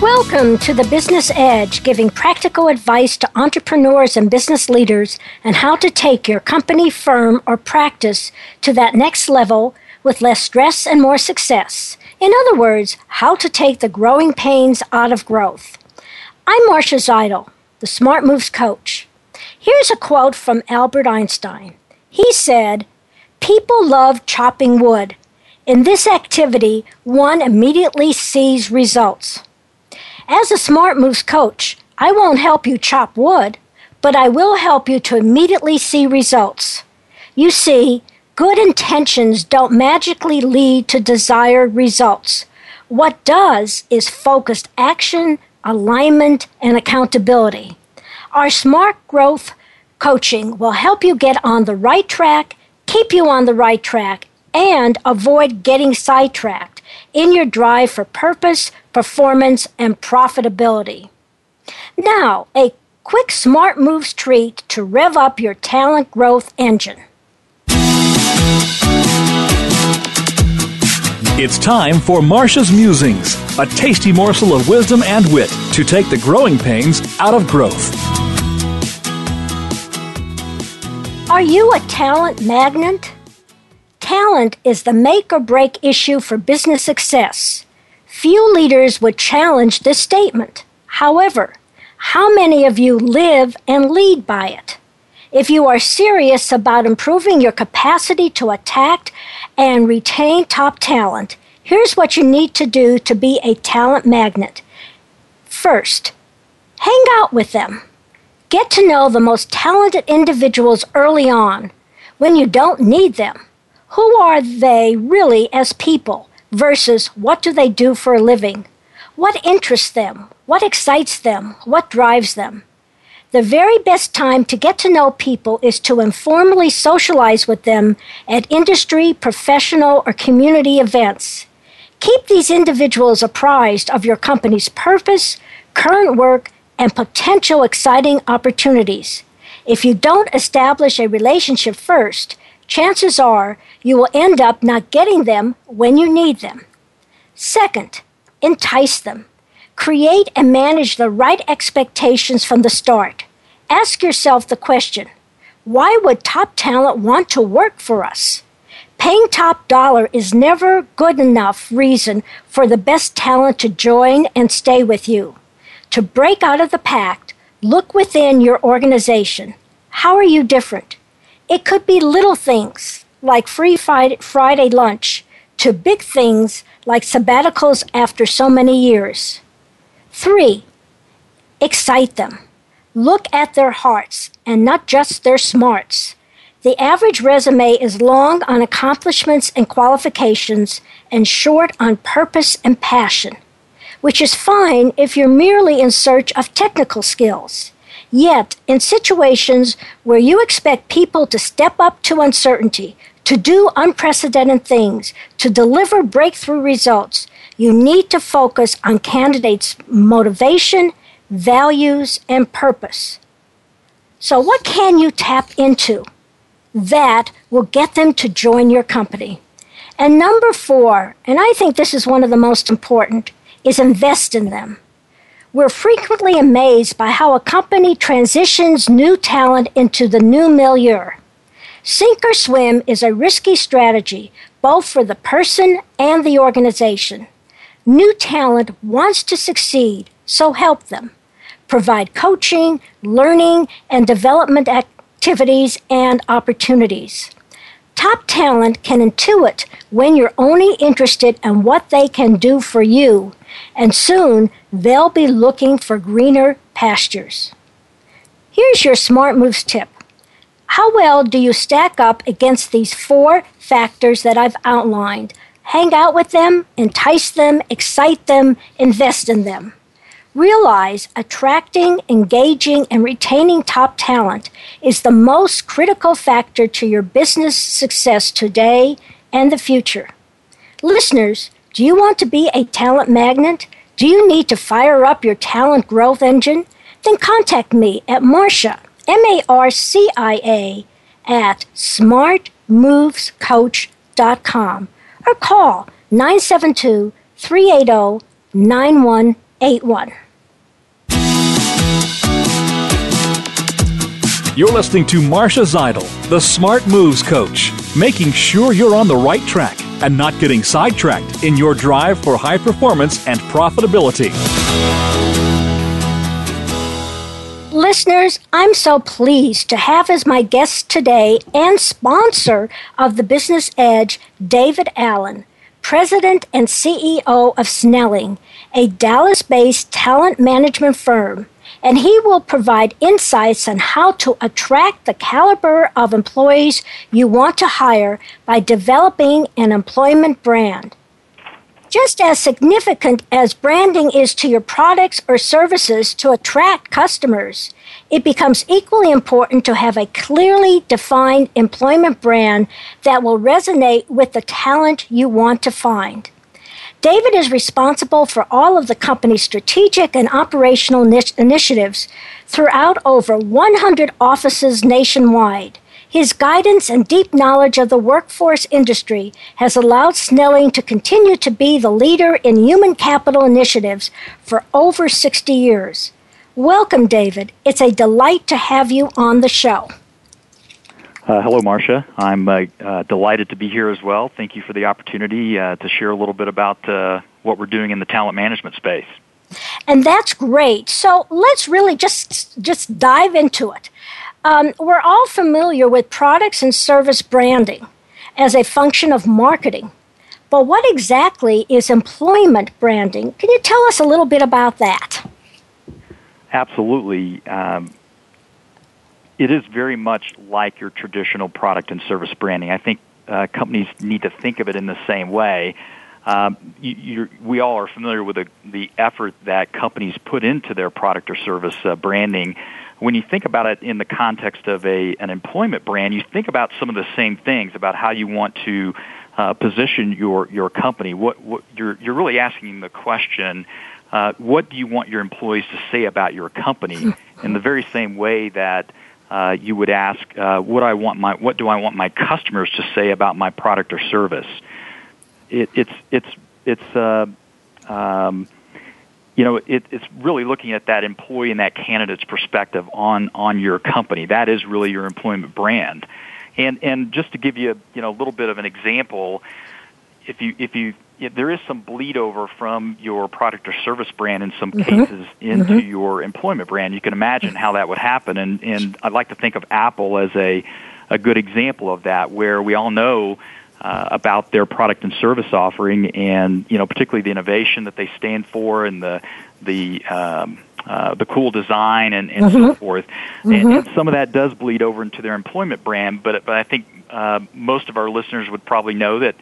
Welcome to the Business Edge, giving practical advice to entrepreneurs and business leaders on how to take your company, firm, or practice to that next level with less stress and more success. In other words, how to take the growing pains out of growth. I'm Marcia Zidle, the Smart Moves coach. Here's a quote from Albert Einstein. He said, People love chopping wood. In this activity, one immediately sees results. As a Smart Moves coach, I won't help you chop wood, but I will help you to immediately see results. You see, good intentions don't magically lead to desired results. What does is focused action, alignment, and accountability. Our smart growth coaching will help you get on the right track, keep you on the right track, and avoid getting sidetracked in your drive for purpose, performance, and profitability. Now, a quick smart moves treat to rev up your talent growth engine. It's time for Marcia's Musings, a tasty morsel of wisdom and wit to take the growing pains out of growth. Are you a talent magnet? Talent is the make or break issue for business success. Few leaders would challenge this statement. However, how many of you live and lead by it? If you are serious about improving your capacity to attract and retain top talent, here's what you need to do to be a talent magnet. First, hang out with them. Get to know the most talented individuals early on when you don't need them. Who are they really as people versus what do they do for a living? What interests them? What excites them? What drives them? The very best time to get to know people is to informally socialize with them at industry, professional, or community events. Keep these individuals apprised of your company's purpose, current work, and potential exciting opportunities. If you don't establish a relationship first, chances are you will end up not getting them when you need them. Second, entice them. Create and manage the right expectations from the start. Ask yourself the question why would top talent want to work for us? Paying top dollar is never good enough reason for the best talent to join and stay with you. To break out of the pack, look within your organization. How are you different? It could be little things like free Friday lunch to big things like sabbaticals after so many years. Three, excite them. Look at their hearts and not just their smarts. The average resume is long on accomplishments and qualifications and short on purpose and passion, which is fine if you're merely in search of technical skills. Yet, in situations where you expect people to step up to uncertainty, to do unprecedented things, to deliver breakthrough results, you need to focus on candidates' motivation, values, and purpose. So, what can you tap into that will get them to join your company? And number four, and I think this is one of the most important, is invest in them. We're frequently amazed by how a company transitions new talent into the new milieu. Sink or swim is a risky strategy both for the person and the organization. New talent wants to succeed, so help them. Provide coaching, learning, and development activities and opportunities. Top talent can intuit when you're only interested in what they can do for you, and soon they'll be looking for greener pastures. Here's your Smart Moves tip. How well do you stack up against these four factors that I've outlined hang out with them, entice them, excite them, invest in them. Realize attracting, engaging, and retaining top talent is the most critical factor to your business success today and the future. Listeners, do you want to be a talent magnet? Do you need to fire up your talent growth engine? Then contact me at Marcia, M A R C I A, at smartmovescoach.com or call 972 380 9181. You're listening to Marcia Zidle, the Smart Moves Coach, making sure you're on the right track and not getting sidetracked in your drive for high performance and profitability. Listeners, I'm so pleased to have as my guest today and sponsor of the Business Edge, David Allen, President and CEO of Snelling, a Dallas based talent management firm and he will provide insights on how to attract the caliber of employees you want to hire by developing an employment brand. Just as significant as branding is to your products or services to attract customers, it becomes equally important to have a clearly defined employment brand that will resonate with the talent you want to find. David is responsible for all of the company's strategic and operational initiatives throughout over 100 offices nationwide. His guidance and deep knowledge of the workforce industry has allowed Snelling to continue to be the leader in human capital initiatives for over 60 years. Welcome, David. It's a delight to have you on the show. Uh, hello, Marcia. I'm uh, uh, delighted to be here as well. Thank you for the opportunity uh, to share a little bit about uh, what we're doing in the talent management space. And that's great. So let's really just just dive into it. Um, we're all familiar with products and service branding as a function of marketing. But what exactly is employment branding? Can you tell us a little bit about that? Absolutely. Um, it is very much like your traditional product and service branding. I think uh, companies need to think of it in the same way. Um, you, we all are familiar with the, the, effort that companies put into their product or service uh, branding. When you think about it in the context of a an employment brand, you think about some of the same things about how you want to uh, position your your company. What, what you're you're really asking the question. Uh, what do you want your employees to say about your company in the very same way that uh, you would ask, uh, what I want my, what do I want my customers to say about my product or service? It, it's it's it's uh, um, you know it, it's really looking at that employee and that candidate's perspective on on your company. That is really your employment brand. And and just to give you you know a little bit of an example, if you if you there is some bleed over from your product or service brand in some mm-hmm. cases into mm-hmm. your employment brand. You can imagine how that would happen, and and I'd like to think of Apple as a a good example of that, where we all know. Uh, about their product and service offering, and you know, particularly the innovation that they stand for, and the the um, uh, the cool design and, and mm-hmm. so forth. Mm-hmm. And, and, some of that does bleed over into their employment brand, but but I think uh, most of our listeners would probably know that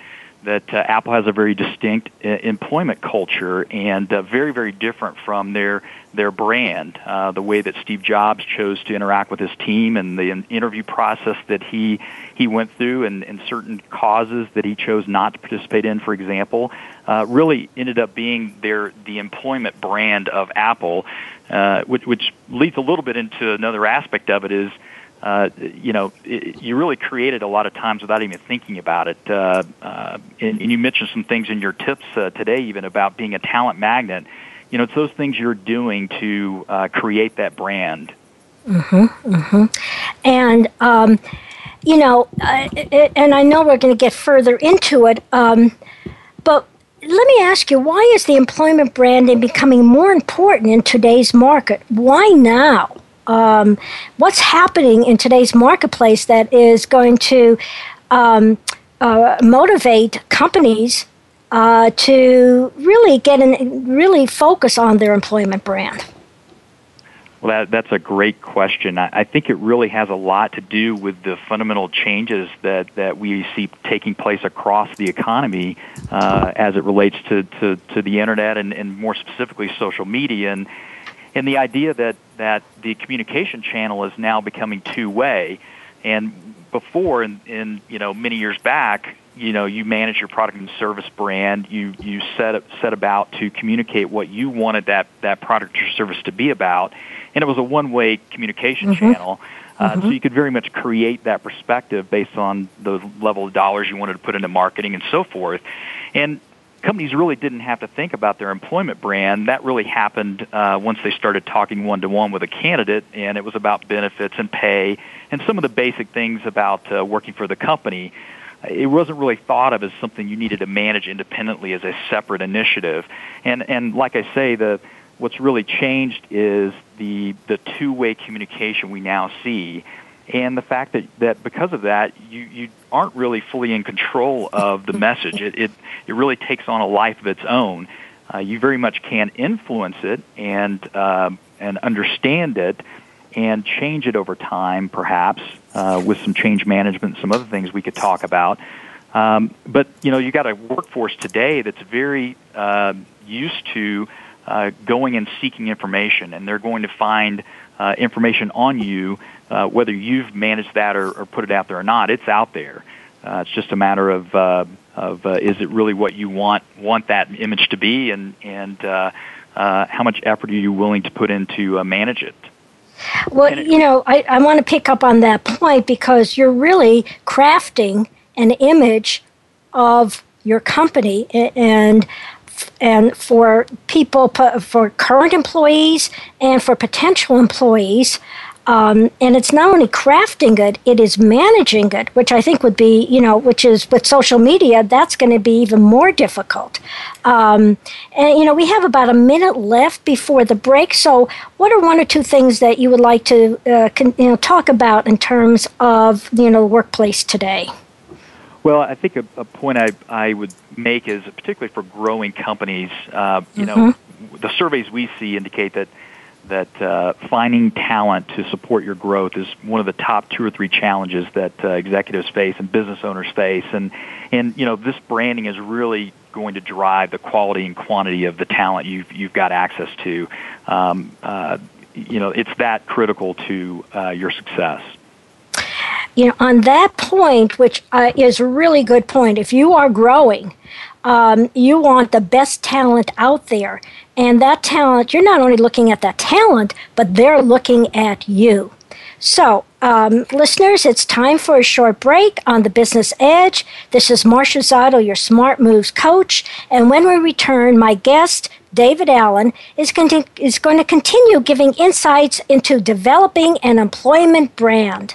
that uh, Apple has a very distinct uh, employment culture and uh, very, very different from their their brand. Uh, the way that Steve Jobs chose to interact with his team and the interview process that he he went through, and, and certain causes that he chose not to participate in, for example, uh, really ended up being their the employment brand of Apple, uh, which, which leads a little bit into another aspect of it is uh, you know, it, you really created a lot of times without even thinking about it. Uh, uh, and, and you mentioned some things in your tips uh, today, even about being a talent magnet. You know, it's those things you're doing to uh, create that brand. Mm-hmm, mm-hmm. And, um, you know, it, and I know we're going to get further into it, um, but let me ask you, why is the employment branding becoming more important in today's market? Why now? Um, what's happening in today's marketplace that is going to um, uh, motivate companies uh, to really get in, really focus on their employment brand. Well, that, that's a great question. I, I think it really has a lot to do with the fundamental changes that, that we see taking place across the economy uh, as it relates to, to, to the internet and, and more specifically social media. And, and the idea that, that the communication channel is now becoming two way. And before, in, in you know many years back, you know you manage your product and service brand. You you set set about to communicate what you wanted that that product or service to be about and it was a one-way communication mm-hmm. channel. Uh, mm-hmm. So you could very much create that perspective based on the level of dollars you wanted to put into marketing and so forth. And companies really didn't have to think about their employment brand. That really happened uh, once they started talking one to one with a candidate, and it was about benefits and pay and some of the basic things about uh, working for the company. It wasn't really thought of as something you needed to manage independently as a separate initiative. And and like I say, the what's really changed is the the two way communication we now see, and the fact that, that because of that you, you aren't really fully in control of the message. It it, it really takes on a life of its own. Uh, you very much can influence it and uh, and understand it and change it over time, perhaps uh, with some change management, some other things we could talk about. Um, but you know, you got a workforce today that's very uh, used to uh, going and seeking information, and they're going to find uh, information on you, uh, whether you've managed that or, or, put it out there or not. It's out there. Uh, it's just a matter of uh, of uh, is it really what you want want that image to be, and and how much effort are you willing to put into manage it. Well, it, you know, I, I want to pick up on that point because you're really crafting an image of your company and and for people, for current employees and for potential employees. Um, and it's not only crafting it, it is managing it, which I think would be, you know, which is with social media, that's going to be even more difficult. Um, and, you know, we have about a minute left before the break. So, what are one or two things that you would like to, uh, con- you know, talk about in terms of, you know, workplace today? Well, I think a, a point I, I would make is particularly for growing companies. Uh, you mm-hmm. know, the surveys we see indicate that that uh, finding talent to support your growth is one of the top two or three challenges that uh, executives face and business owners face. And and you know, this branding is really going to drive the quality and quantity of the talent you've you've got access to. Um, uh, you know, it's that critical to uh, your success you know, on that point, which uh, is a really good point, if you are growing, um, you want the best talent out there. And that talent, you're not only looking at that talent, but they're looking at you. So, um, listeners, it's time for a short break on the Business Edge. This is Marcia Zidle, your Smart Moves coach. And when we return, my guest, David Allen, is going, to, is going to continue giving insights into developing an employment brand.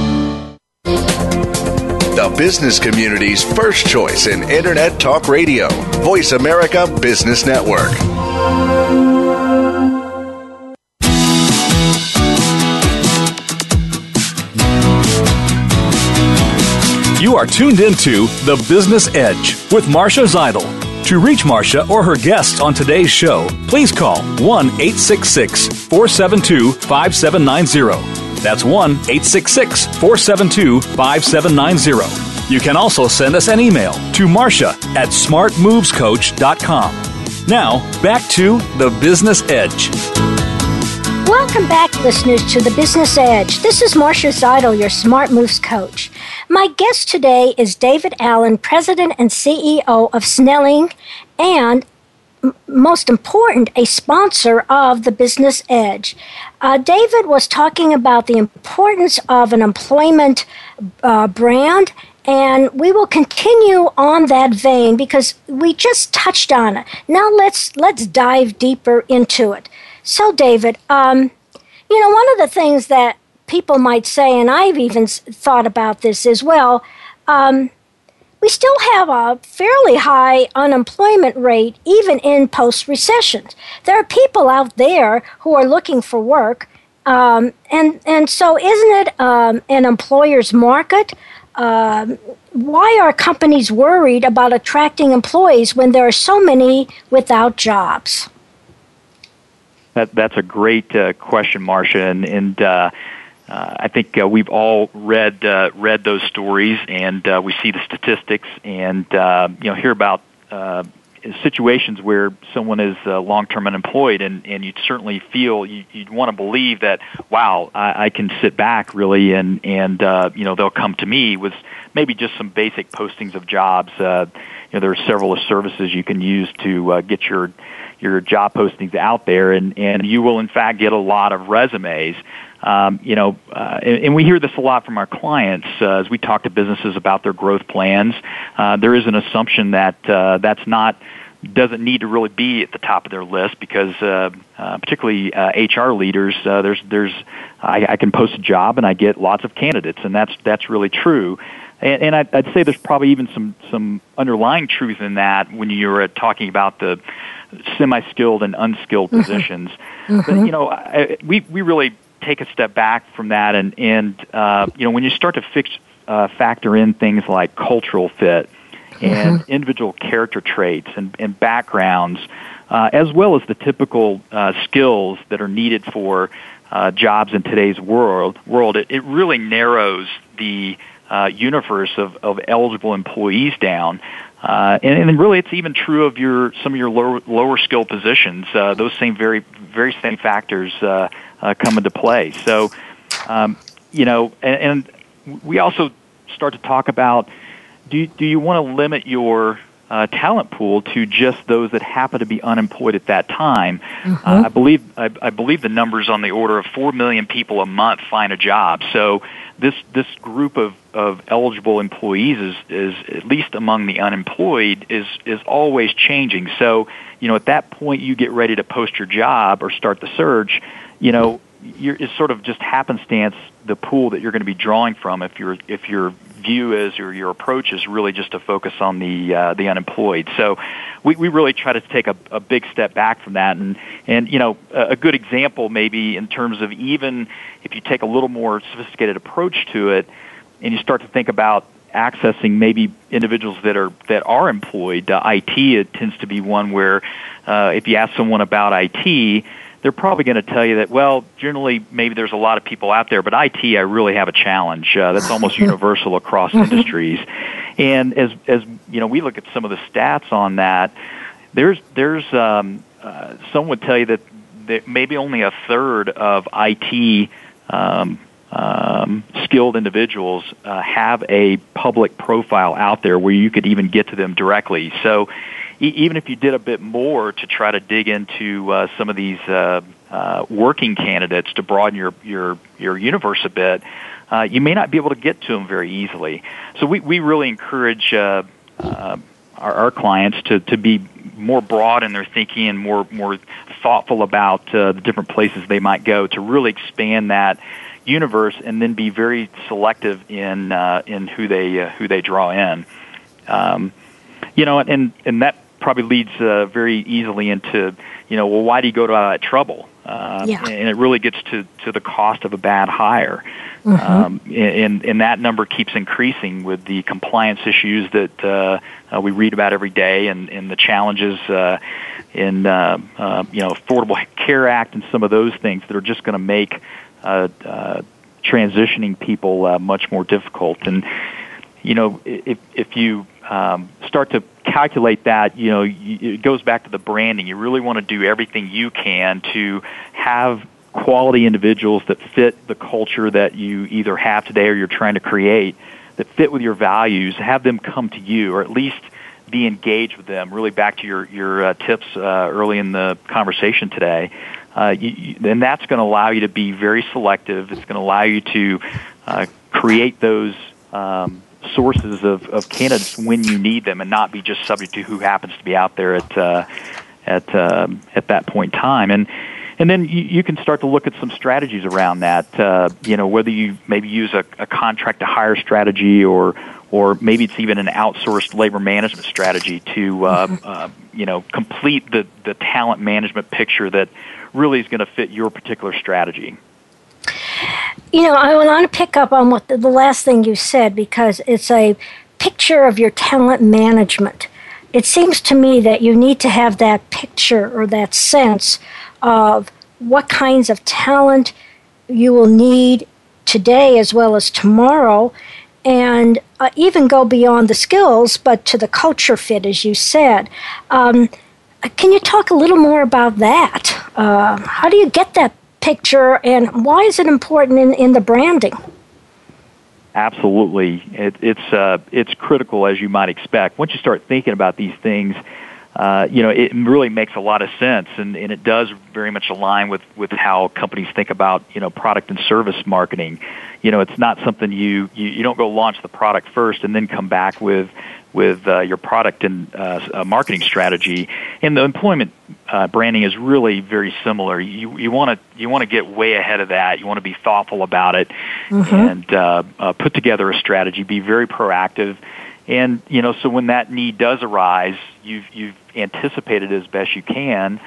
The business community's first choice in Internet Talk Radio. Voice America Business Network. You are tuned into The Business Edge with Marcia Zidle. To reach Marcia or her guests on today's show, please call 1 866 472 5790. That's 1 866 472 5790. You can also send us an email to marcia at smartmovescoach.com. Now, back to The Business Edge. Welcome back, listeners, to the Business Edge. This is Marcia Zidle, your Smart Moves coach. My guest today is David Allen, President and CEO of Snelling, and most important, a sponsor of the Business Edge. Uh, David was talking about the importance of an employment uh, brand and we will continue on that vein because we just touched on it. Now let's let's dive deeper into it. So, David, um, you know, one of the things that people might say, and I've even thought about this as well, um, we still have a fairly high unemployment rate even in post recessions. There are people out there who are looking for work. Um, and, and so, isn't it um, an employer's market? Um, why are companies worried about attracting employees when there are so many without jobs? That, that's a great uh, question, Marcia, and, and uh, uh, I think uh, we've all read uh, read those stories, and uh, we see the statistics, and uh, you know hear about uh, situations where someone is uh, long term unemployed, and, and you certainly feel you, you'd want to believe that wow, I, I can sit back really, and and uh, you know they'll come to me with maybe just some basic postings of jobs. Uh, you know there are several services you can use to uh, get your your job postings out there, and, and you will in fact get a lot of resumes. Um, you know, uh, and, and we hear this a lot from our clients uh, as we talk to businesses about their growth plans. Uh, there is an assumption that uh, that's not doesn't need to really be at the top of their list because, uh, uh, particularly HR leaders, there's there's I, I can post a job and I get lots of candidates, and that's that's really true. And, and I'd, I'd say there's probably even some some underlying truth in that when you're uh, talking about the semi-skilled and unskilled mm-hmm. positions. Mm-hmm. But you know, I, we we really take a step back from that, and and uh, you know, when you start to fix uh, factor in things like cultural fit and mm-hmm. individual character traits and, and backgrounds, uh, as well as the typical uh, skills that are needed for uh, jobs in today's world, world it, it really narrows the uh, universe of, of eligible employees down. Uh, and, and really, it's even true of your some of your lower lower skill positions. Uh, those same very very same factors uh, uh, come into play. So, um, you know, and, and we also start to talk about do you, do you want to limit your uh, talent pool to just those that happen to be unemployed at that time. Mm-hmm. Uh, I believe I, I believe the numbers on the order of four million people a month find a job. So this this group of, of eligible employees is, is at least among the unemployed is is always changing. So you know at that point you get ready to post your job or start the search. You know you're, it's sort of just happenstance the pool that you're going to be drawing from if you're if you're view is or your approach is really just to focus on the uh, the unemployed. So we, we really try to take a, a big step back from that, and and you know a, a good example maybe in terms of even if you take a little more sophisticated approach to it, and you start to think about accessing maybe individuals that are that are employed. Uh, IT it tends to be one where uh, if you ask someone about IT they're probably going to tell you that, well, generally maybe there's a lot of people out there, but IT, I really have a challenge. Uh, that's almost universal across mm-hmm. industries. And as, as, you know, we look at some of the stats on that, there's, there's, um, uh, some would tell you that, that maybe only a third of IT, um, um, skilled individuals uh, have a public profile out there where you could even get to them directly. So e- even if you did a bit more to try to dig into uh, some of these uh, uh, working candidates to broaden your your your universe a bit, uh, you may not be able to get to them very easily. So we we really encourage. Uh, our, our clients to, to be more broad in their thinking and more more thoughtful about the different places they might go to really expand that universe and then be very selective in uh, in who they uh, who they draw in. Um, you know, and and that probably leads uh, very easily into you know, well, why do you go to all that trouble? Uh, yeah. And it really gets to to the cost of a bad hire. Mm-hmm. Um, and, and that number keeps increasing with the compliance issues that uh, uh, we read about every day, and, and the challenges uh, in uh, uh, you know Affordable Care Act and some of those things that are just going to make uh, uh, transitioning people uh, much more difficult. And you know, if if you um, start to calculate that, you know, it goes back to the branding. You really want to do everything you can to have quality individuals that fit the culture that you either have today or you're trying to create, that fit with your values. Have them come to you, or at least be engaged with them. Really, back to your your uh, tips uh, early in the conversation today uh, you, and that's going to allow you to be very selective. It's going to allow you to uh, create those um, sources of, of candidates when you need them, and not be just subject to who happens to be out there at uh, at uh, at that point in time. And and then you, you can start to look at some strategies around that. Uh, you know, whether you maybe use a, a contract to hire strategy or or maybe it's even an outsourced labor management strategy to uh, uh, you know complete the the talent management picture that really is going to fit your particular strategy. You know, I want to pick up on what the, the last thing you said because it's a picture of your talent management. It seems to me that you need to have that picture or that sense of what kinds of talent you will need today as well as tomorrow and uh, even go beyond the skills but to the culture fit as you said um, can you talk a little more about that? Uh, how do you get that picture, and why is it important in, in the branding? Absolutely, it, it's uh, it's critical as you might expect. Once you start thinking about these things, uh, you know it really makes a lot of sense, and, and it does very much align with with how companies think about you know product and service marketing. You know, it's not something you you, you don't go launch the product first and then come back with with uh, your product and uh, marketing strategy. And the employment uh, branding is really very similar. You you want to you want to get way ahead of that. You want to be thoughtful about it mm-hmm. and uh, uh, put together a strategy. Be very proactive. And you know, so when that need does arise, you've you've anticipated as best you can,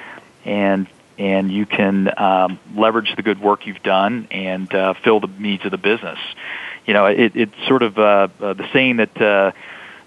and and you can um, leverage the good work you've done and uh, fill the needs of the business. You know, it, it's sort of uh, uh, the saying that uh,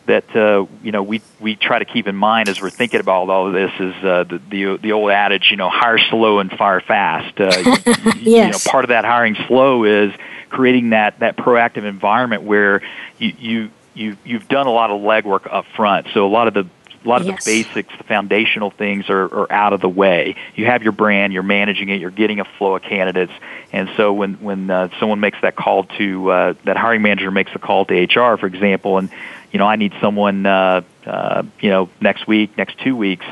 that uh, you know we we try to keep in mind as we're thinking about all of this is uh, the, the the old adage, you know, hire slow and fire fast. Uh, yes. you know, part of that hiring slow is creating that that proactive environment where you you you you've done a lot of legwork up front. So a lot of the a lot of yes. the basics, the foundational things are, are out of the way. You have your brand, you're managing it, you're getting a flow of candidates, and so when when uh, someone makes that call to uh, that hiring manager makes a call to HR, for example, and you know I need someone uh, uh, you know next week, next two weeks,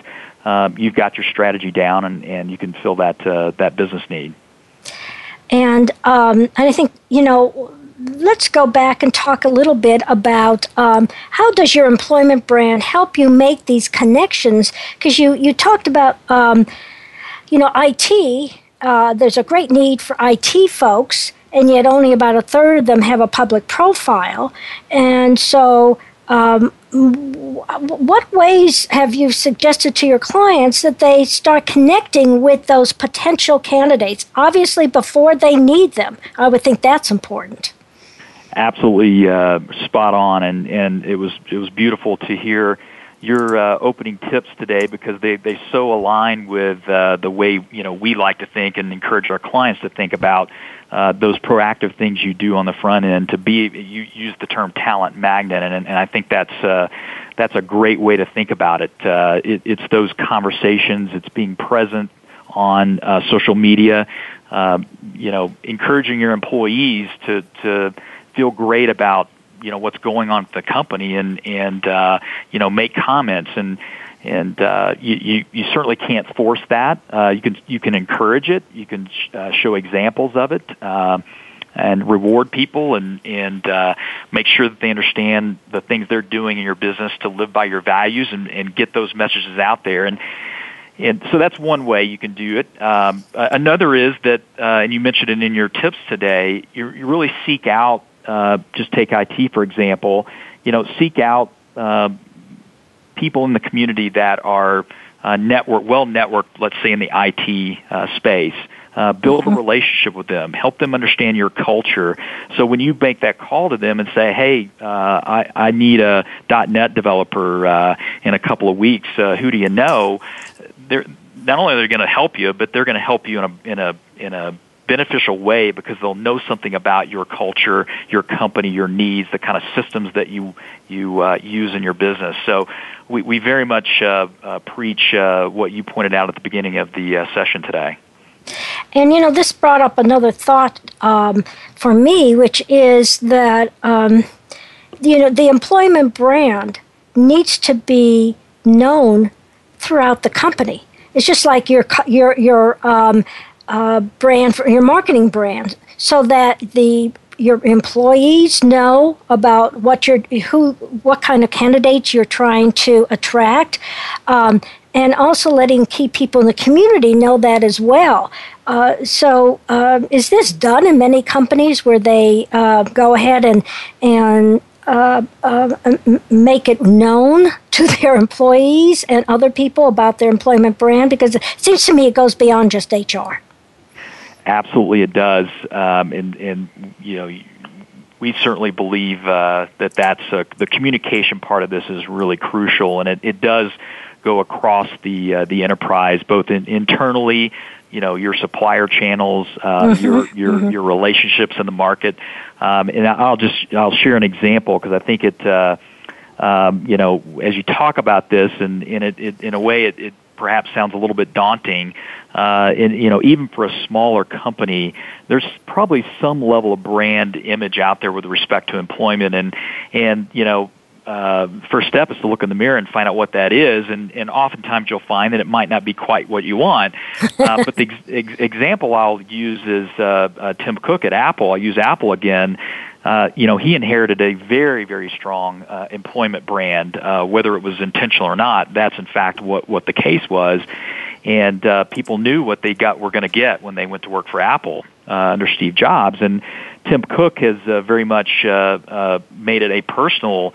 um, you've got your strategy down, and, and you can fill that uh, that business need. And um, and I think you know let's go back and talk a little bit about um, how does your employment brand help you make these connections? Because you you talked about um, you know IT. Uh, there's a great need for IT folks, and yet only about a third of them have a public profile. And so, um, what ways have you suggested to your clients that they start connecting with those potential candidates? Obviously, before they need them, I would think that's important absolutely uh, spot on, and and it was it was beautiful to hear your uh, opening tips today because they they so align with uh, the way you know we like to think and encourage our clients to think about uh, those proactive things you do on the front end to be you use the term talent magnet and and I think that's uh, that's a great way to think about it. Uh, it it's those conversations, it's being present on uh, social media. Uh, you know, encouraging your employees to to feel great about you know what's going on with the company and and uh, you know make comments and and uh, you, you, you certainly can't force that. Uh, you can you can encourage it. You can sh- uh, show examples of it. Uh, and reward people and and uh, make sure that they understand the things they're doing in your business to live by your values and, and get those messages out there and and so that's one way you can do it. Um, another is that, uh, and you mentioned it in your tips today. You, you really seek out. Uh, just take IT for example. You know, seek out uh, people in the community that are uh, network well networked. Let's say in the IT uh, space. Uh, build a mm-hmm. relationship with them, help them understand your culture. So when you make that call to them and say, "Hey, uh, I, I need a .NET developer uh, in a couple of weeks. Uh, who do you know?" They're not only are they going to help you, but they're going to help you in a in a in a beneficial way because they'll know something about your culture, your company, your needs, the kind of systems that you you uh, use in your business. So we, we very much uh, uh, preach uh, what you pointed out at the beginning of the uh, session today. And you know, this brought up another thought um, for me, which is that um, you know the employment brand needs to be known throughout the company. It's just like your your your um, uh, brand for your marketing brand, so that the your employees know about what you're who what kind of candidates you're trying to attract um, and also letting key people in the community know that as well. Uh, so, uh, is this done in many companies where they uh, go ahead and and uh, uh, make it known to their employees and other people about their employment brand? Because it seems to me it goes beyond just HR. Absolutely, it does, um, and and you know we certainly believe uh, that that's a, the communication part of this is really crucial, and it, it does go across the uh, the enterprise, both in, internally, you know, your supplier channels, uh, mm-hmm. your your mm-hmm. your relationships in the market. Um, and I'll just I'll share an example because I think it, uh, um, you know, as you talk about this, and, and it, it in a way it, it perhaps sounds a little bit daunting. Uh, and you know, even for a smaller company, there's probably some level of brand image out there with respect to employment, and and you know, uh, first step is to look in the mirror and find out what that is. And, and oftentimes you'll find that it might not be quite what you want. Uh, but the ex- ex- example I'll use is uh, uh, Tim Cook at Apple. I'll use Apple again. Uh, you know, he inherited a very, very strong uh, employment brand. Uh, whether it was intentional or not, that's in fact what what the case was. And uh, people knew what they got were going to get when they went to work for Apple uh, under Steve Jobs. And Tim Cook has uh, very much uh, uh, made it a personal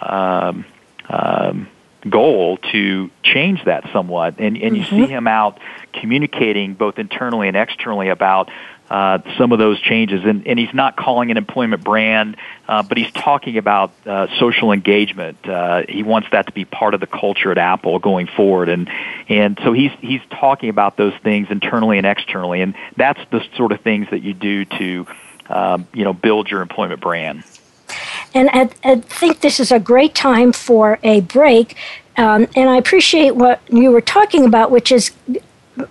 um, um, goal to change that somewhat. And, and you mm-hmm. see him out communicating both internally and externally about uh, some of those changes. And, and he's not calling an employment brand, uh, but he's talking about uh, social engagement. Uh, he wants that to be part of the culture at Apple going forward. And, and so he's, he's talking about those things internally and externally. And that's the sort of things that you do to, um, you know, build your employment brand. And I, I think this is a great time for a break. Um, and I appreciate what you were talking about, which is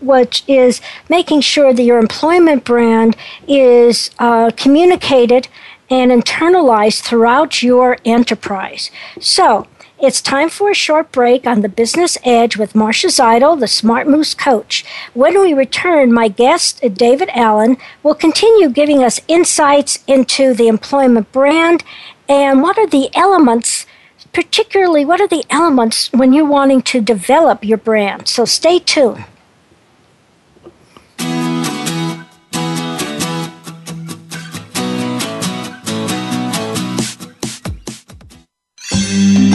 which is making sure that your employment brand is uh, communicated and internalized throughout your enterprise. So, it's time for a short break on the Business Edge with Marcia Zidle, the Smart Moves coach. When we return, my guest, David Allen, will continue giving us insights into the employment brand and what are the elements particularly what are the elements when you're wanting to develop your brand so stay tuned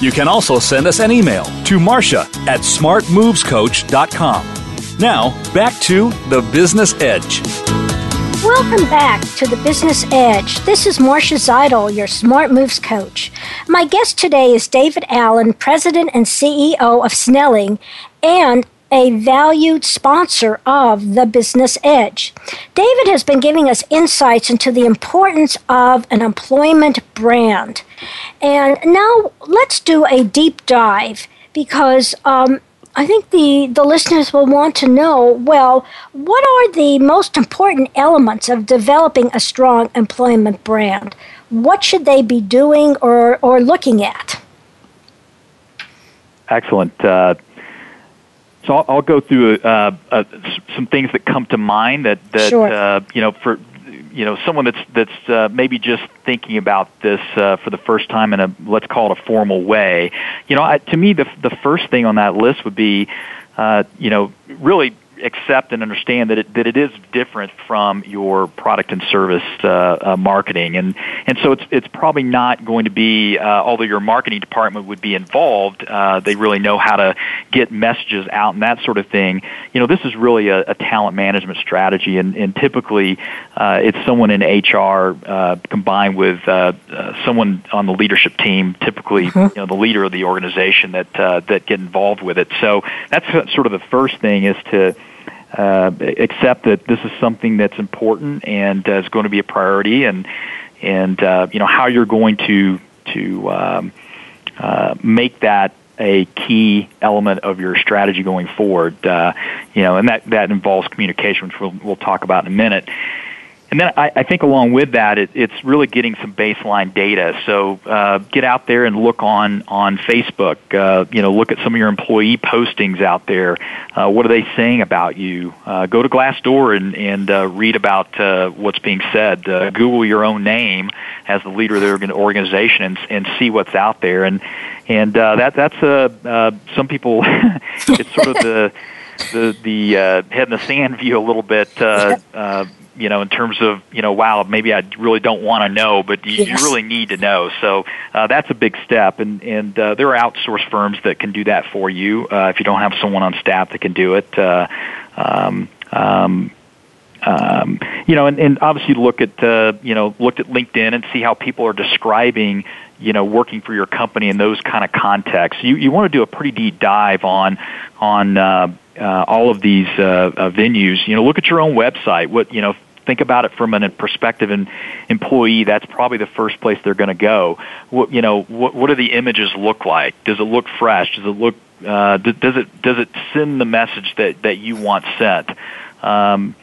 You can also send us an email to Marcia at smartmovescoach.com. Now, back to the Business Edge. Welcome back to the Business Edge. This is Marcia Zidle, your Smart Moves coach. My guest today is David Allen, President and CEO of Snelling, and a valued sponsor of the Business Edge. David has been giving us insights into the importance of an employment brand. And now let's do a deep dive because um, I think the, the listeners will want to know well, what are the most important elements of developing a strong employment brand? What should they be doing or, or looking at? Excellent. Uh, so I'll, I'll, go through uh, uh, some things that come to mind that, that sure. Uh, you know for you know someone that's that's uh, maybe just thinking about this uh, for the first time in a let's call it a formal way. You know, I, to me the the first thing on that list would be, uh, you know, really accept and understand that it, that it is different from your product and service uh, uh, marketing, and and so it's it's probably not going to be uh, although your marketing department would be involved, uh, they really know how to get messages out and that sort of thing. You know, this is really a, a talent management strategy, and, and typically uh, it's someone in HR uh, combined with uh, uh, someone on the leadership team, typically mm-hmm. you know the leader of the organization that uh, that get involved with it. So that's sort of the first thing is to uh, accept that this is something that's important and uh, is going to be a priority, and and uh, you know how you're going to to um, uh, make that a key element of your strategy going forward. Uh, you know, and that that involves communication, which we'll we'll talk about in a minute. And then I, I think along with that, it, it's really getting some baseline data. So uh, get out there and look on on Facebook. Uh, you know, look at some of your employee postings out there. Uh, what are they saying about you? Uh, go to Glassdoor and and uh, read about uh, what's being said. Uh, Google your own name as the leader of the organization and and see what's out there. And and uh, that that's uh, uh, some people. it's sort of the the the uh, head in the sand view a little bit. Uh, uh, you know, in terms of, you know, wow, maybe I really don't want to know, but you, yes. you really need to know. So uh, that's a big step, and and uh, there are outsourced firms that can do that for you uh, if you don't have someone on staff that can do it. Uh, um, um, um, you know, and, and obviously look at uh, you know look at LinkedIn and see how people are describing you know working for your company in those kind of contexts. You you want to do a pretty deep dive on on uh, uh, all of these uh, uh, venues. You know, look at your own website. What you know, think about it from a perspective and employee. That's probably the first place they're going to go. What you know, what, what do the images look like? Does it look fresh? Does it look uh, does it does it send the message that that you want sent? Um,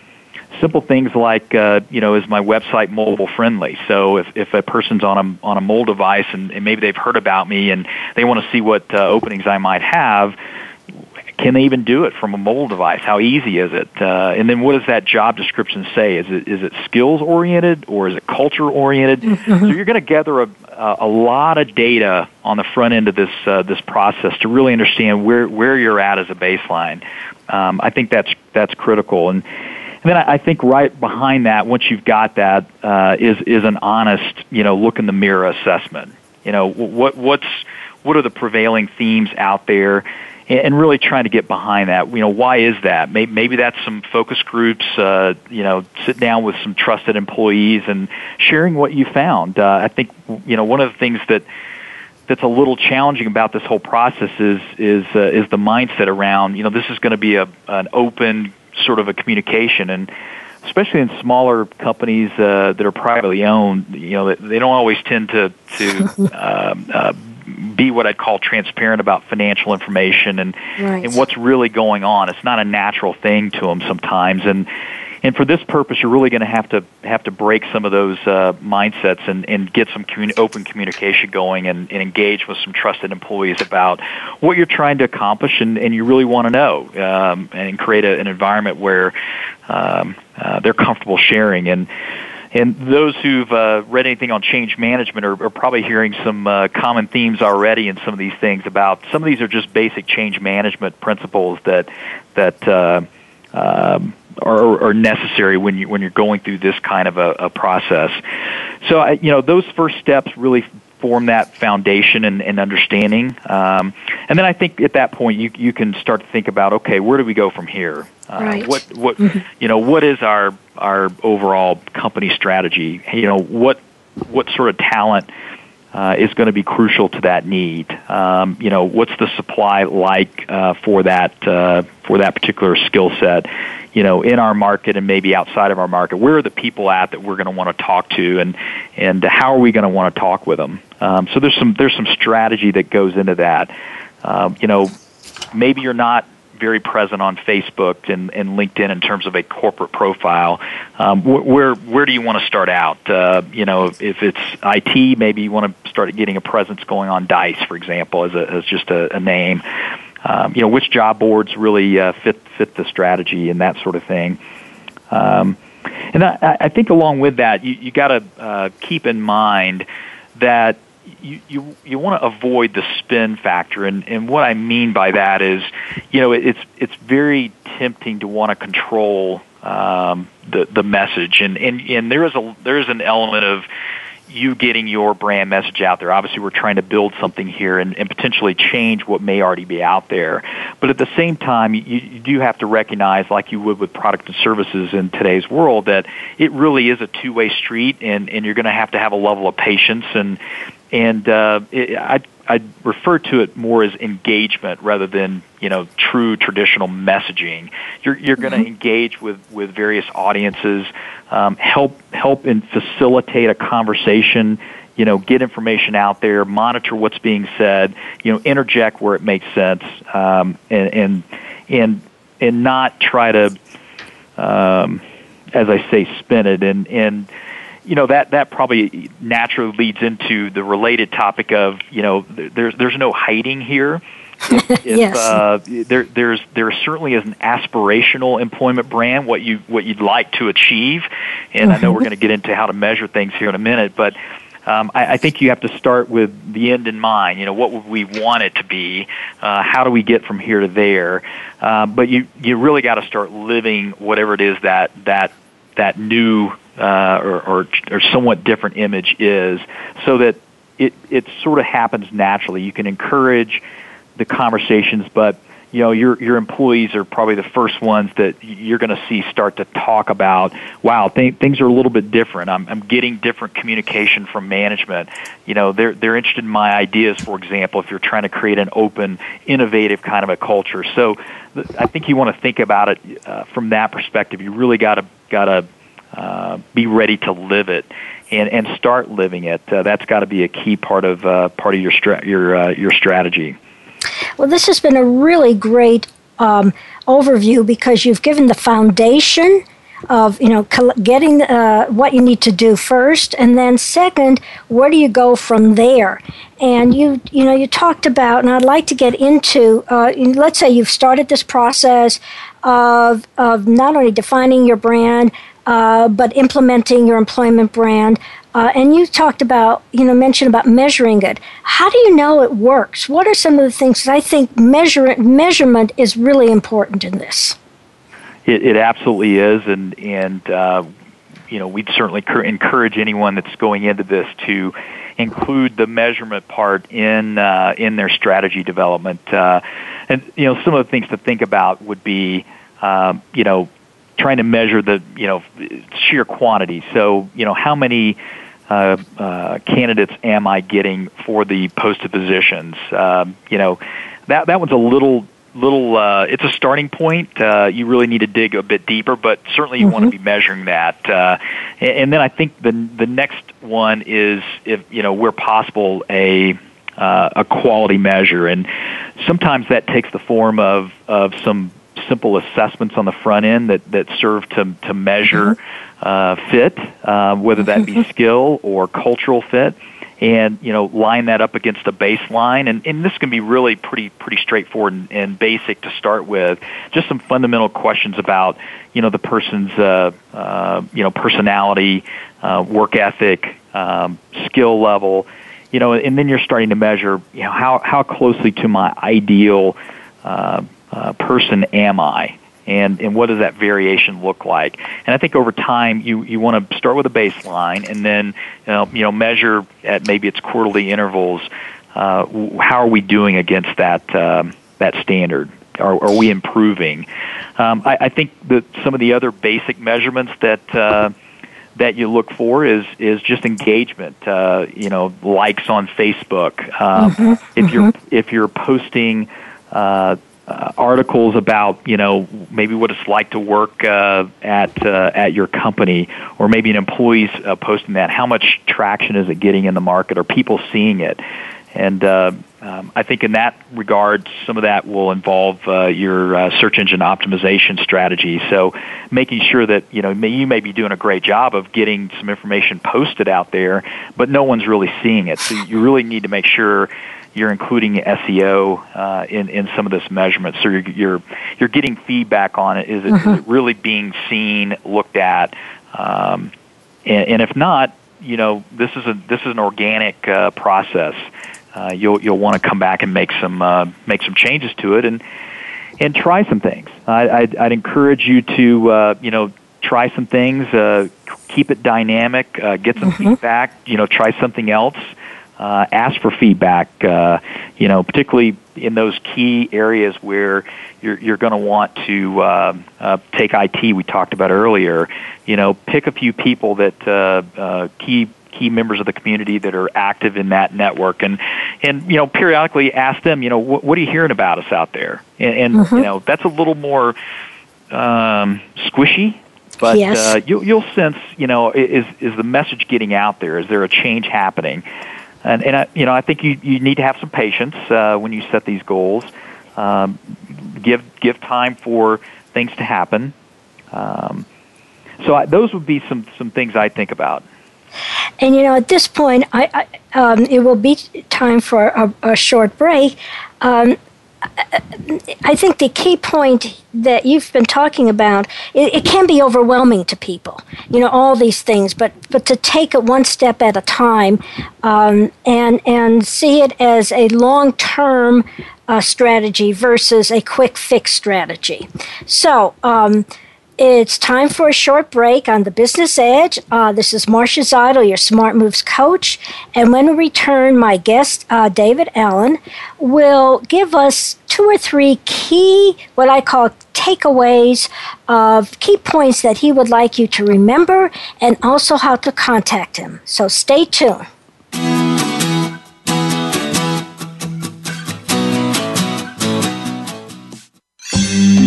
simple things like uh, you know is my website mobile friendly so if, if a person's on a on a mobile device and, and maybe they've heard about me and they want to see what uh, openings I might have can they even do it from a mobile device? How easy is it? Uh, and then what does that job description say? Is it is it skills oriented or is it culture oriented? Mm-hmm. so you're going to gather a a lot of data on the front end of this uh, this process to really understand where where you're at as a baseline. Um, I think that's that's critical. And and then I think right behind that, once you've got that, uh, is is an honest, you know, look in the mirror assessment. You know, what what's what are the prevailing themes out there, and really trying to get behind that. You know, why is that? Maybe, maybe that's some focus groups. Uh, you know, sit down with some trusted employees and sharing what you found. Uh, I think you know one of the things that that's a little challenging about this whole process is is uh, is the mindset around you know this is going to be a an open sort of a communication and especially in smaller companies uh, that are privately owned, you know, they don't always tend to to um, uh, be what I'd call transparent about financial information and right. and what's really going on. It's not a natural thing to them sometimes, and and for this purpose, you're really going to have to have to break some of those uh, mindsets and, and get some communi- open communication going and, and engage with some trusted employees about what you're trying to accomplish and, and you really want to know um, and create a, an environment where um, uh, they're comfortable sharing and. And those who've uh, read anything on change management are, are probably hearing some uh, common themes already in some of these things. About some of these are just basic change management principles that that uh, um, are, are necessary when you when you're going through this kind of a, a process. So I, you know those first steps really form that foundation and, and understanding. Um, and then I think at that point you you can start to think about okay, where do we go from here? Uh, right. What what mm-hmm. you know what is our our overall company strategy? You know what what sort of talent uh, is going to be crucial to that need. Um, you know, what's the supply like uh, for that uh, for that particular skill set? You know, in our market and maybe outside of our market, where are the people at that we're going to want to talk to, and and how are we going to want to talk with them? Um, so there's some there's some strategy that goes into that. Um, you know, maybe you're not very present on Facebook and, and LinkedIn in terms of a corporate profile. Um, where where do you want to start out? Uh, you know, if it's IT, maybe you want to start getting a presence going on Dice, for example, as a, as just a, a name. Um, you know, which job boards really uh, fit fit the strategy and that sort of thing. Um, and I, I think along with that, you, you got to uh, keep in mind that you you, you want to avoid the spin factor, and and what I mean by that is, you know, it's it's very tempting to want to control um, the the message, and and and there is a there is an element of you getting your brand message out there. Obviously, we're trying to build something here and, and potentially change what may already be out there. But at the same time, you, you do have to recognize, like you would with product and services in today's world, that it really is a two-way street, and, and you're going to have to have a level of patience and and uh, it, I I refer to it more as engagement rather than you know true traditional messaging. You're you're going to mm-hmm. engage with with various audiences, um, help help and facilitate a conversation. You know, get information out there, monitor what's being said. You know, interject where it makes sense, um, and and and and not try to, um, as I say, spin it and and you know that that probably naturally leads into the related topic of you know there's there's no hiding here. If, yes. Uh, there there's there certainly is an aspirational employment brand what you what you'd like to achieve, and I know we're mm-hmm. going to get into how to measure things here in a minute, but. Um, I, I think you have to start with the end in mind. You know, what would we want it to be? Uh, how do we get from here to there? Uh, but you you really got to start living whatever it is that that that new uh, or, or, or somewhat different image is, so that it it sort of happens naturally. You can encourage the conversations, but you know your your employees are probably the first ones that you're going to see start to talk about. Wow, th- things are a little bit different. I'm, I'm getting different communication from management. You know, they're they're interested in my ideas. For example, if you're trying to create an open, innovative kind of a culture, so th- I think you want to think about it uh, from that perspective. You really got to got to uh, be ready to live it and and start living it. Uh, that's got to be a key part of uh, part of your stra- your uh, your strategy. Well, this has been a really great um, overview because you've given the foundation of you know getting uh, what you need to do first, and then second, where do you go from there? And you you know you talked about, and I'd like to get into. Uh, let's say you've started this process of of not only defining your brand, uh, but implementing your employment brand. Uh, and you talked about, you know, mentioned about measuring it. How do you know it works? What are some of the things? That I think measure, measurement is really important in this. It, it absolutely is, and and uh, you know we'd certainly encourage anyone that's going into this to include the measurement part in uh, in their strategy development. Uh, and you know some of the things to think about would be um, you know trying to measure the you know sheer quantity. So you know how many uh, uh, candidates am I getting for the posted positions? Um, you know that that one's a little little uh, it's a starting point uh, you really need to dig a bit deeper but certainly you mm-hmm. want to be measuring that uh, and, and then i think the the next one is if you know where possible a uh, a quality measure and sometimes that takes the form of of some simple assessments on the front end that that serve to to measure mm-hmm. uh, fit uh, whether that be mm-hmm. skill or cultural fit and you know line that up against a baseline and, and this can be really pretty pretty straightforward and, and basic to start with just some fundamental questions about you know the person's uh, uh, you know personality uh, work ethic um, skill level you know and then you're starting to measure you know how how closely to my ideal uh, uh, person am I and and what does that variation look like? And I think over time you you want to start with a baseline and then you know, you know measure at maybe its quarterly intervals. Uh, how are we doing against that um, that standard? Are, are we improving? Um, I, I think that some of the other basic measurements that uh, that you look for is is just engagement. Uh, you know, likes on Facebook. Um, mm-hmm, if mm-hmm. you're if you're posting uh, uh, articles about you know maybe what it's like to work uh, at uh, at your company, or maybe an employee's uh, posting that. How much traction is it getting in the market? Are people seeing it? And uh, um, I think in that regard, some of that will involve uh, your uh, search engine optimization strategy. So, making sure that you know you may be doing a great job of getting some information posted out there, but no one's really seeing it. So, you really need to make sure you're including SEO uh, in in some of this measurement. So you're you're you're getting feedback on it. Is it, mm-hmm. is it really being seen, looked at? Um, and, and, if not, you know this is a this is an organic uh, process. Uh, you'll you'll want to come back and make some uh, make some changes to it and and try some things. I, I'd, I'd encourage you to uh, you know try some things, uh, keep it dynamic, uh, get some mm-hmm. feedback. You know, try something else uh, ask for feedback. Uh, you know, particularly in those key areas where you're you're going to want to uh, uh, take IT. We talked about earlier. You know, pick a few people that uh, uh, key key members of the community that are active in that network and and you know periodically ask them you know what, what are you hearing about us out there and, and mm-hmm. you know that's a little more um, squishy but yes. uh, you, you'll sense you know is is the message getting out there is there a change happening and and I, you know I think you you need to have some patience uh, when you set these goals. Um, give give time for things to happen. Um, so I, those would be some some things I think about. And you know, at this point, I, I um, it will be time for a, a short break. Um, I think the key point that you've been talking about, it, it, can be overwhelming to people, you know, all these things, but, but to take it one step at a time um, and, and see it as a long term uh, strategy versus a quick fix strategy. So, um, it's time for a short break on the Business Edge. Uh, this is Marcia Zidle, your Smart Moves coach. And when we return, my guest, uh, David Allen, will give us two or three key, what I call takeaways of key points that he would like you to remember and also how to contact him. So stay tuned.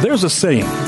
There's a saying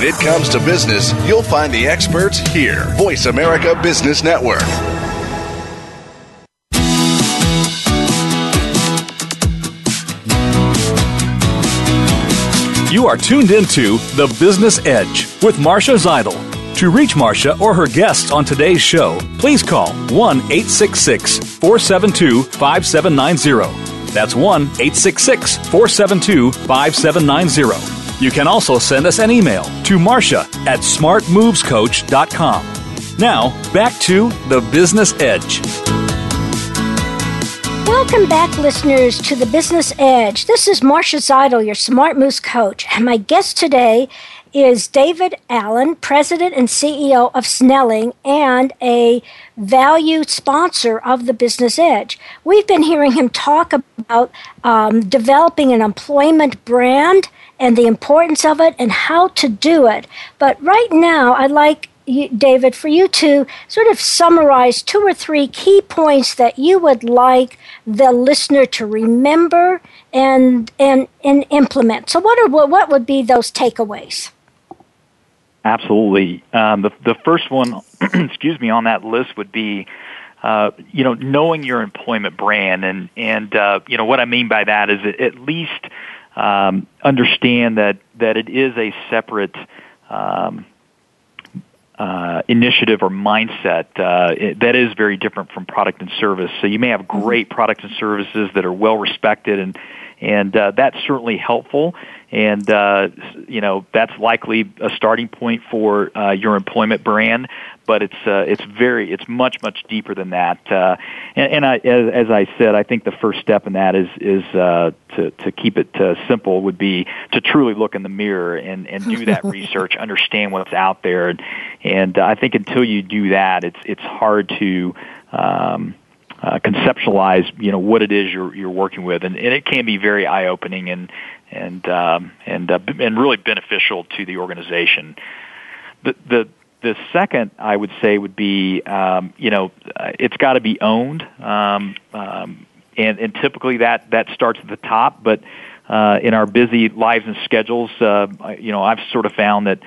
When it comes to business, you'll find the experts here. Voice America Business Network. You are tuned into The Business Edge with Marcia Zidle. To reach Marcia or her guests on today's show, please call 1 866 472 5790. That's 1 866 472 5790. You can also send us an email to Marcia at smartmovescoach.com. Now, back to the Business Edge. Welcome back, listeners, to the Business Edge. This is Marcia Zidle, your Smart Moves coach, and my guest today is David Allen, President and CEO of Snelling and a valued sponsor of the Business Edge. We've been hearing him talk about um, developing an employment brand and the importance of it and how to do it. But right now, I'd like you, David, for you to sort of summarize two or three key points that you would like the listener to remember and and and implement. So, what are what would be those takeaways? Absolutely. Um, the the first one, excuse me, on that list would be. Uh, you know, knowing your employment brand, and and uh, you know what I mean by that is at least um, understand that that it is a separate um, uh, initiative or mindset uh, it, that is very different from product and service. So you may have mm-hmm. great products and services that are well respected, and and uh, that's certainly helpful. And uh, you know that's likely a starting point for uh, your employment brand but it's uh, it's very it's much much deeper than that. Uh, and, and I, as, as I said, I think the first step in that is is uh, to to keep it uh, simple would be to truly look in the mirror and and do that research, understand what's out there, and and I think until you do that, it's it's hard to. Um, uh, conceptualize, you know, what it is you're you're working with, and, and it can be very eye opening and and um, and uh, and really beneficial to the organization. The the the second, I would say, would be um, you know uh, it's got to be owned, um, um, and, and typically that that starts at the top. But uh, in our busy lives and schedules, uh, you know, I've sort of found that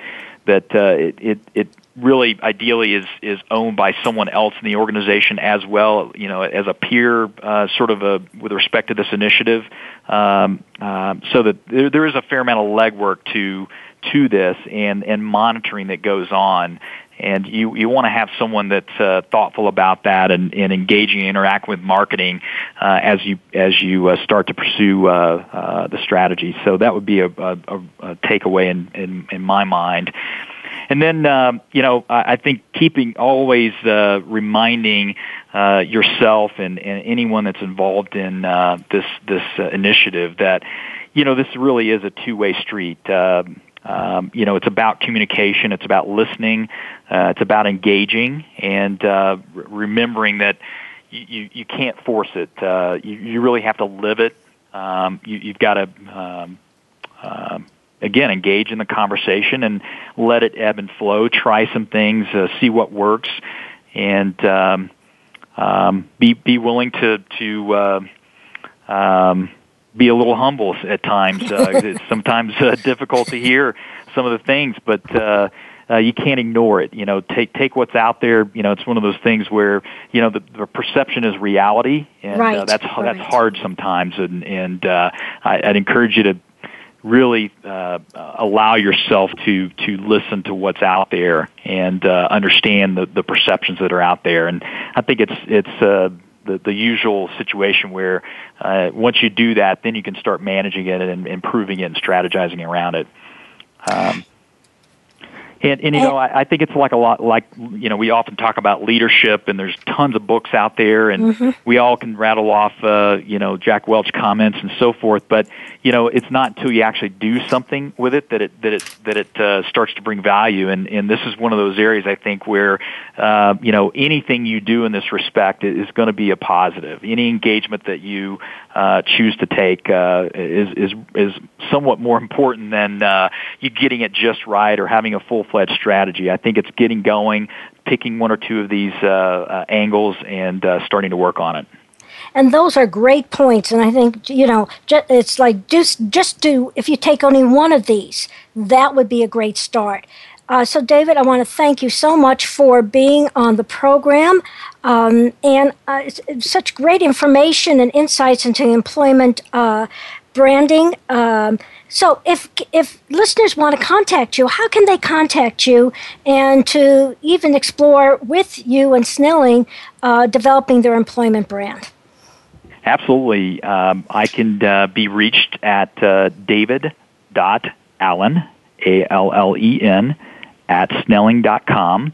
that uh, it, it it really ideally is is owned by someone else in the organization as well. You know, as a peer, uh, sort of a with respect to this initiative, um, uh, so that there, there is a fair amount of legwork to to this and and monitoring that goes on and you you want to have someone that's uh, thoughtful about that and, and engaging and interacting with marketing uh, as you as you uh, start to pursue uh, uh, the strategy. So that would be a, a, a takeaway in, in in my mind. And then um, you know I, I think keeping always uh, reminding uh, yourself and, and anyone that's involved in uh, this this uh, initiative that you know this really is a two way street. Uh, um, you know, it's about communication. It's about listening. Uh, it's about engaging and uh, r- remembering that you, you, can't force it. Uh, you, you really have to live it. Um, you, you've got to, um, um, again, engage in the conversation and let it ebb and flow. Try some things, uh, see what works, and um, um, be be willing to to uh, um, be a little humble at times. Uh, it's sometimes uh, difficult to hear some of the things, but uh, uh, you can't ignore it. You know, take take what's out there. You know, it's one of those things where you know the, the perception is reality, and right, uh, that's right. that's hard sometimes. And and uh, I, I'd encourage you to really uh, allow yourself to to listen to what's out there and uh, understand the, the perceptions that are out there. And I think it's it's uh, the the usual situation where uh, once you do that, then you can start managing it and improving it and strategizing around it. Um, and, and you know, I, I think it's like a lot like you know we often talk about leadership, and there's tons of books out there, and Mm-hmm. we all can rattle off uh, you know Jack Welch comments and so forth. But you know, it's not until you actually do something with it that it that it that it uh, starts to bring value. And and this is one of those areas I think where uh, you know anything you do in this respect is going to be a positive. Any engagement that you uh, choose to take uh, is is is somewhat more important than uh, you getting it just right or having a full fledged strategy. I think it's getting going, picking one or two of these uh, uh, angles, and uh, starting to work on it. And those are great points. And I think, you know, it's like just, just do, if you take only one of these, that would be a great start. Uh, so, David, I want to thank you so much for being on the program. Um, and uh, such great information and insights into employment uh, branding. Um, so, if if listeners want to contact you, how can they contact you and to even explore with you and Snelling uh, developing their employment brand? Absolutely. Um, I can uh, be reached at uh, david.allen, A L L E N, at snelling.com.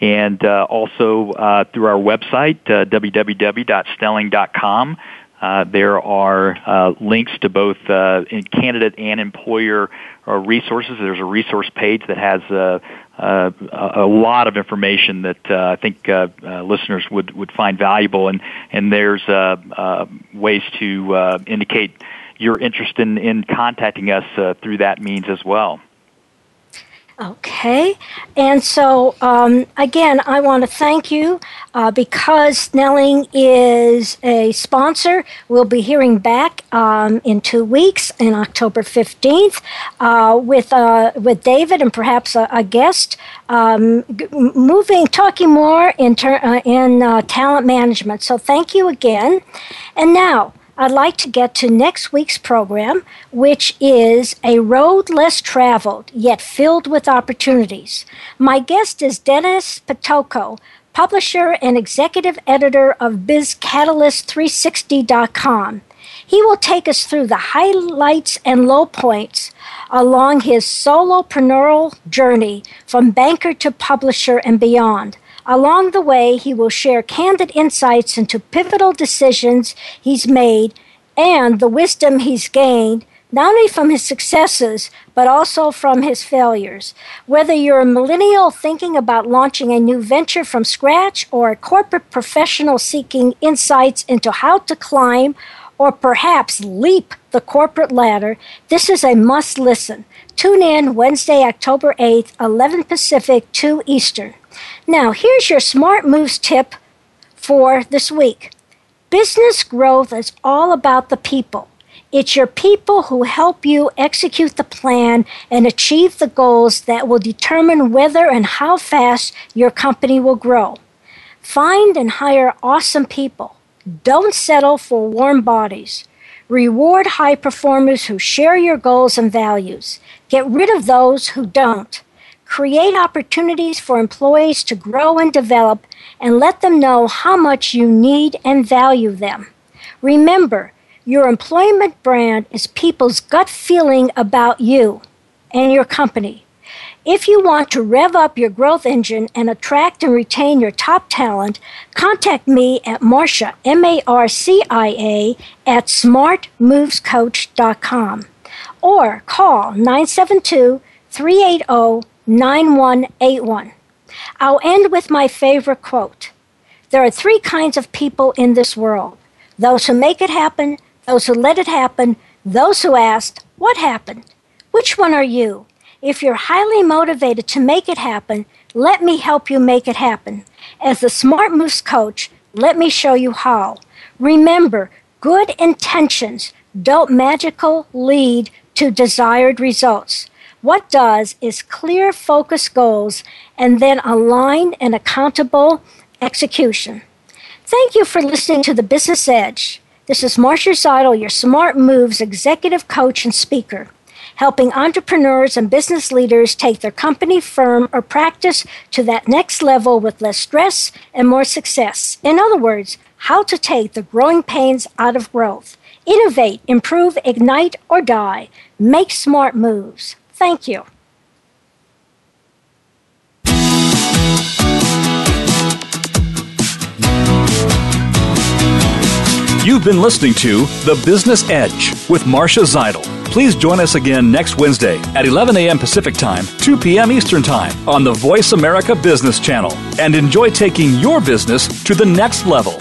And uh, also uh, through our website, uh, www.snelling.com. Uh, there are uh, links to both uh, candidate and employer uh, resources. There's a resource page that has uh, uh, a lot of information that I think listeners would, would find valuable, and and there's uh, uh, ways to uh, indicate your interest in, in contacting us through that means as well. Okay. And so, um, again, I want to thank you uh, because Snelling is a sponsor. We'll be hearing back um, in two weeks, in October 15th, uh, with, uh, with David and perhaps a, a guest, um, g- moving, talking more in, ter- uh, in uh, talent management. So, thank you again. And now, I'd like to get to next week's program, which is A Road Less Traveled, Yet Filled with Opportunities. My guest is Dennis Pitocco, publisher and executive editor of BizCatalyst360.com. He will take us through the highlights and low points along his solopreneurial journey from banker to publisher and beyond. Along the way, he will share candid insights into pivotal decisions he's made and the wisdom he's gained, not only from his successes, but also from his failures. Whether you're a millennial thinking about launching a new venture from scratch or a corporate professional seeking insights into how to climb or perhaps leap the corporate ladder, this is a must listen. Tune in Wednesday, October 8th, 11 Pacific, 2 Eastern. Now, here's your smart moves tip for this week. Business growth is all about the people. It's your people who help you execute the plan and achieve the goals that will determine whether and how fast your company will grow. Find and hire awesome people. Don't settle for warm bodies. Reward high performers who share your goals and values. Get rid of those who don't. Create opportunities for employees to grow and develop and let them know how much you need and value them. Remember, your employment brand is people's gut feeling about you and your company. If you want to rev up your growth engine and attract and retain your top talent, contact me at Marcia, M A R C I A, at smartmovescoach.com or call 972 380 9181. I'll end with my favorite quote There are three kinds of people in this world those who make it happen, those who let it happen, those who asked, What happened? Which one are you? If you're highly motivated to make it happen, let me help you make it happen. As the Smart Moves coach, let me show you how. Remember, Good intentions don't magically lead to desired results. What does is clear, focused goals and then aligned and accountable execution. Thank you for listening to The Business Edge. This is Marcia Zidle, your Smart Moves executive coach and speaker, helping entrepreneurs and business leaders take their company, firm, or practice to that next level with less stress and more success. In other words, how to take the growing pains out of growth. Innovate, improve, ignite, or die. Make smart moves. Thank you. You've been listening to The Business Edge with Marcia Zidle. Please join us again next Wednesday at 11 a.m. Pacific Time, 2 p.m. Eastern Time on the Voice America Business Channel and enjoy taking your business to the next level.